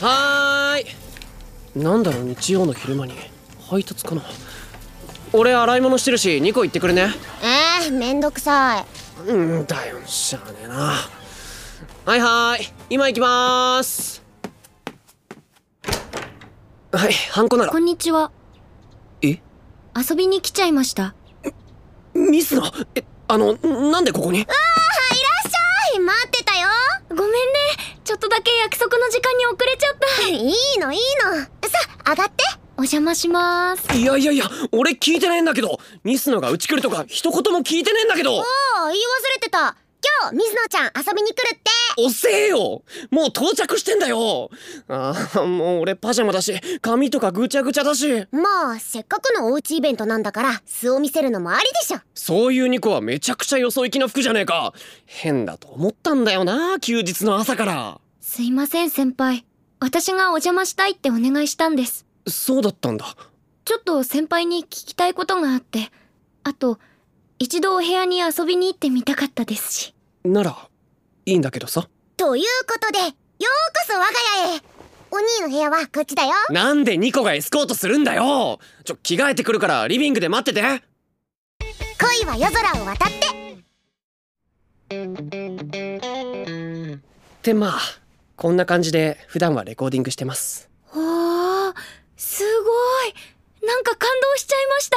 はーい。なんだろう日曜の昼間に。配達かな。俺洗い物してるし2個行ってくれね。えー、めんどくさい。うんだよ。しゃあねえな。はいはーい。今行きまーす。はいハンコなら。こんにちは。え？遊びに来ちゃいました。ミスの？えあのなんでここに？はい。待ってたよ。ごめんねとだけ約束の時間に遅れちゃった。いいのいいの。さ上がって。お邪魔します。いやいやいや俺聞いてねえんだけど。ミスのがうち来るとか一言も聞いてねえんだけど。おお言い忘れてた。今日水野ちゃん遊びに来るって。遅えよ。もう到着してんだよ。あーもう俺パジャマだし髪とかぐちゃぐちゃだし。まあせっかくのおうちイベントなんだから素を見せるのもありでしょ。そういうニコはめちゃくちゃよそ行きな服じゃねえか。変だと思ったんだよな休日の朝からすいません先輩。私がお邪魔したいってお願いしたんです。そうだったんだ。ちょっと先輩に聞きたいことがあって。あと一度お部屋に遊びに行ってみたかったですし。ならいいんだけどさ。ということでようこそ我が家へ。お兄の部屋はこっちだよ。なんでニコがエスコートするんだよ。ちょ着替えてくるからリビングで待ってて。恋は夜空を渡って。ってまあこんな感じで普段はレコーディングしてます。わあすごい。なんか感動しちゃいました。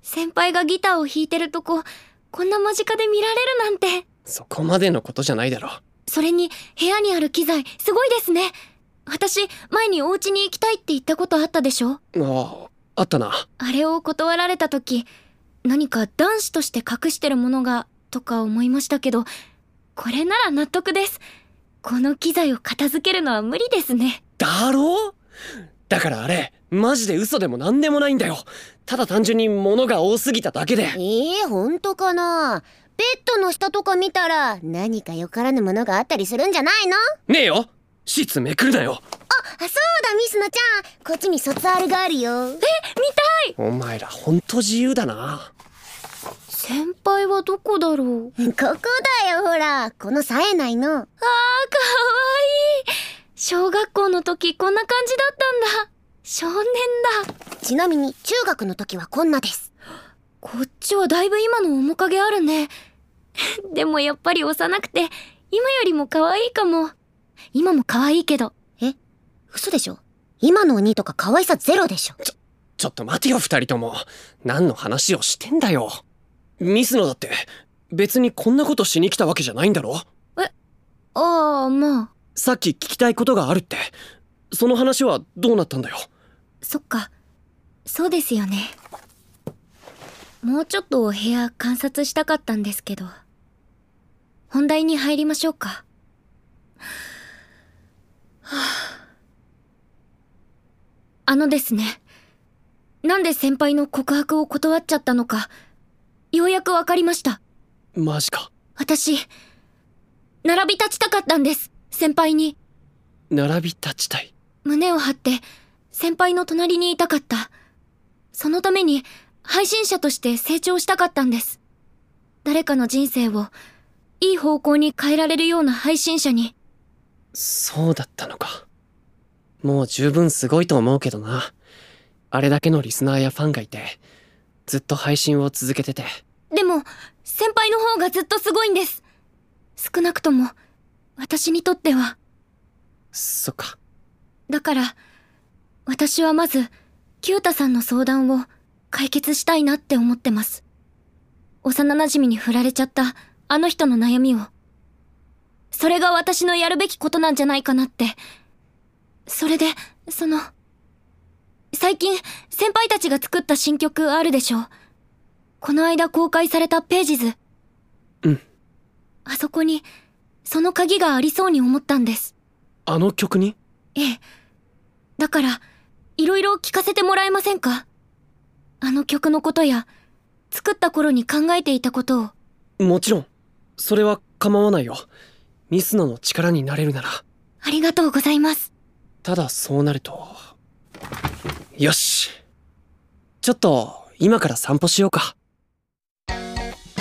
先輩がギターを弾いてるとここんな間近で見られるなんて。そこまでのことじゃないだろ。それに部屋にある機材すごいですね。私前にお家に行きたいって言ったことあったでしょ？あああったな。あれを断られた時何か男子として隠してるものがとか思いましたけどこれなら納得ですこの機材を片付けるのは無理ですね。だろ？だからあれマジで嘘でも何でもないんだよ。ただ単純に物が多すぎただけで。えー、ほんとかな？ベッドの下とか見たら何かよからぬものがあったりするんじゃないの？ねえよ。シーツめくるなよ。あそうだミスノちゃん。こっちに卒アルがあるよ。えお前らほんと自由だな先輩はどこだろう？ここだよほら。この冴えないの。あーかわいい。小学校の時こんな感じだったんだ。少年だ。ちなみに中学の時はこんなです。こっちはだいぶ今の面影あるね。でもやっぱり幼くて今よりも可愛いかも。今も可愛いけど。嘘でしょ？今の鬼とか可愛さゼロでしょちょっと待てよ二人とも。何の話をしてんだよミスノだって。別にこんなことしに来たわけじゃないんだろ？ああまあ。さっき聞きたいことがあるって。その話はどうなったんだよ？そっか。そうですよね。もうちょっとお部屋観察したかったんですけど。本題に入りましょうか。は ああのですね。なんで先輩の告白を断っちゃったのかようやくわかりました。マジか。私並び立ちたかったんです。先輩に。並び立ちたい。胸を張って先輩の隣にいたかった。そのために配信者として成長したかったんです。誰かの人生をいい方向に変えられるような配信者に。そうだったのか。もう十分すごいと思うけどな。あれだけのリスナーやファンがいてずっと配信を続けててでも、先輩の方がずっとすごいんです。少なくとも、私にとっては。そっかだから、私はまず、キュータさんの相談を解決したいなって思ってます。幼馴染に振られちゃったあの人の悩みを。それが私のやるべきことなんじゃないかなって。それで、その、最近先輩たちが作った新曲あるでしょこの間公開されたページズ。うん。あそこに、その鍵がありそうに思ったんです。あの曲に？ええ。だから、いろいろ聞かせてもらえませんか？あの曲のことや、作った頃に考えていたことを。もちろんそれは構わないよミスノの力になれるならありがとうございます。ただそうなるとよしちょっと今から散歩しようか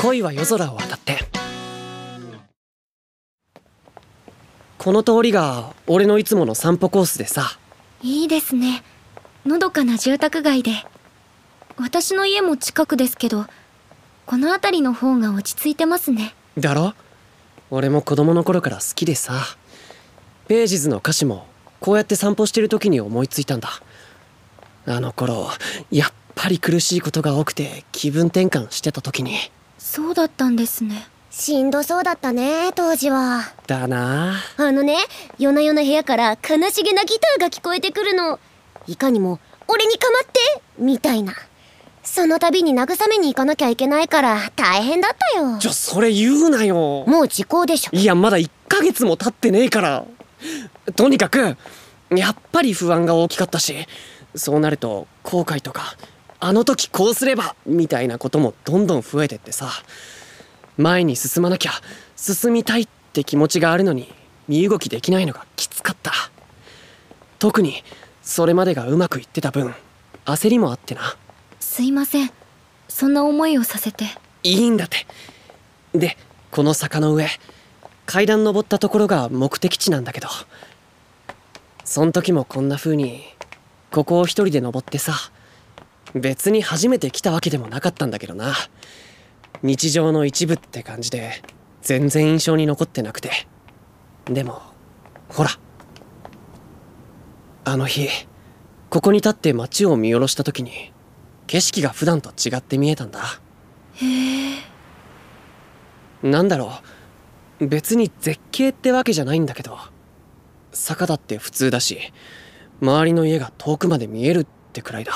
恋は夜空を渡って。この通りが俺のいつもの散歩コースでさ。いいですね。のどかな住宅街で。私の家も近くですけどこの辺りの方が落ち着いてますね。だろ？俺も子供の頃から好きでさ。ページズの歌詞もこうやって散歩してる時に思いついたんだ。あの頃やっぱり苦しいことが多くて気分転換してた時にそうだったんですね。しんどそうだったね当時は。だな。あのね夜な夜な部屋から悲しげなギターが聞こえてくるの。いかにも「俺にかまって!」みたいな。その度に慰めに行かなきゃいけないから大変だったよ。ちょそれ言うなよ。もう時効でしょ。いやまだ1ヶ月も経ってねえから。とにかくやっぱり不安が大きかったしそうなると後悔とかあの時こうすればみたいなこともどんどん増えてってさ。前に進まなきゃ進みたいって気持ちがあるのに身動きできないのがきつかった。特にそれまでがうまくいってた分焦りもあってな。すいません。そんな思いをさせて。いいんだって。でこの坂の上階段登ったところが目的地なんだけど。そん時もこんな風にここを一人で登ってさ別に初めて来たわけでもなかったんだけどな。日常の一部って感じで全然印象に残ってなくて。でもほら。あの日ここに立って街を見下ろした時に景色が普段と違って見えたんだ。へえ。なんだろう。別に絶景ってわけじゃないんだけど坂だって普通だし周りの家が遠くまで見えるってくらいだ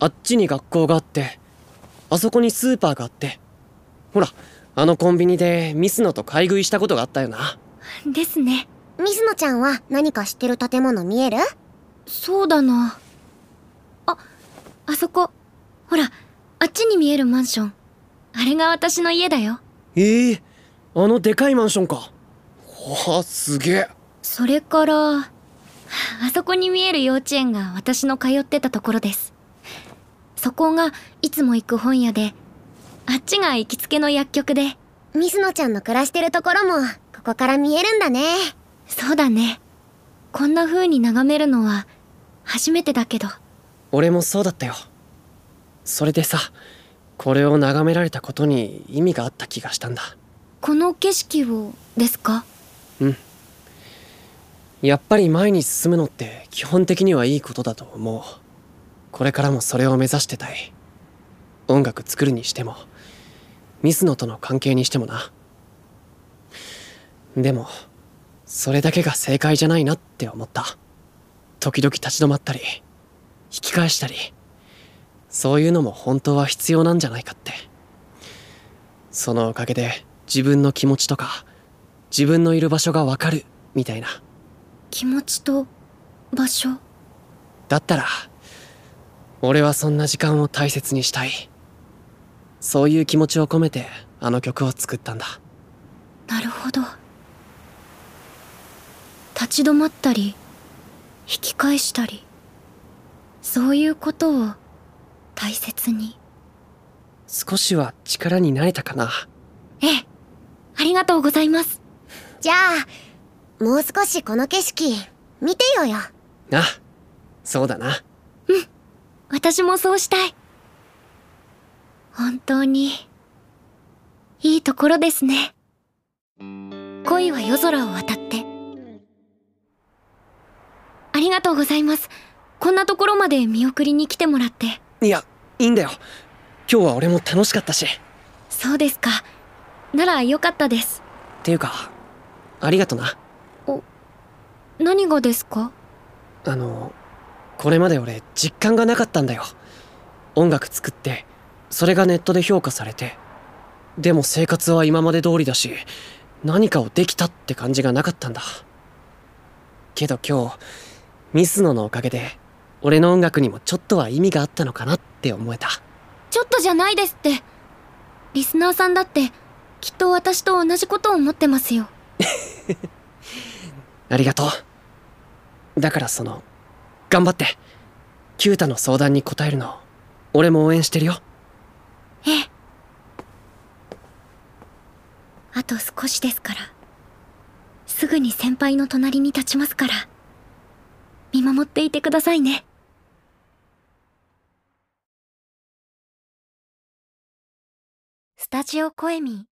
あっちに学校があってあそこにスーパーがあってほらあのコンビニでミスノと買い食いしたことがあったよな。ですね。水野ちゃんは何か知ってる建物見える？そうだな。ああそこ。ほらあっちに見えるマンション。あれが私の家だよ。ええあのでかいマンションか。わあすげえ。それからあそこに見える幼稚園が私の通ってたところですそこがいつも行く本屋であっちが行きつけの薬局で。水野ちゃんの暮らしてるところもここから見えるんだね。そうだね。こんな風に眺めるのは初めてだけど。俺もそうだったよ。それでさこれを眺められたことに意味があった気がしたんだ。この景色をですか？うん。やっぱり前に進むのって基本的にはいいことだと思うこれからもそれを目指してたい。音楽作るにしても。水野との関係にしてもな。でもそれだけが正解じゃないなって思った。時々立ち止まったり引き返したり。そういうのも本当は必要なんじゃないかって。そのおかげで自分の気持ちとか自分のいる場所がわかるみたいな。気持ちと場所？だったら俺はそんな時間を大切にしたい。そういう気持ちを込めてあの曲を作ったんだ。なるほど。立ち止まったり引き返したりそういうことを大切に。少しは力になれたかな。ええ。ありがとうございます。じゃあもう少しこの景色見てよよ。な。そうだな私もそうしたい。本当にいいところですね。恋は夜空を渡って。ありがとうございます。こんなところまで見送りに来てもらって。いやいいんだよ。今日は俺も楽しかったし。そうですか。ならよかったです。っていうかありがとな。何がですか？あのこれまで俺実感がなかったんだよ。音楽作ってそれがネットで評価されて。でも生活は今まで通りだし何かをできたって感じがなかったんだ。けど今日ミスノのおかげで俺の音楽にもちょっとは意味があったのかなって思えた。ちょっとじゃないですって。リスナーさんだってきっと私と同じことを思ってますよ。ありがとう。だからその頑張って。キュータの相談に答えるの。俺も応援してるよ。え。えあと少しですから。すぐに先輩の隣に立ちますから。見守っていてくださいね。スタジオコエミ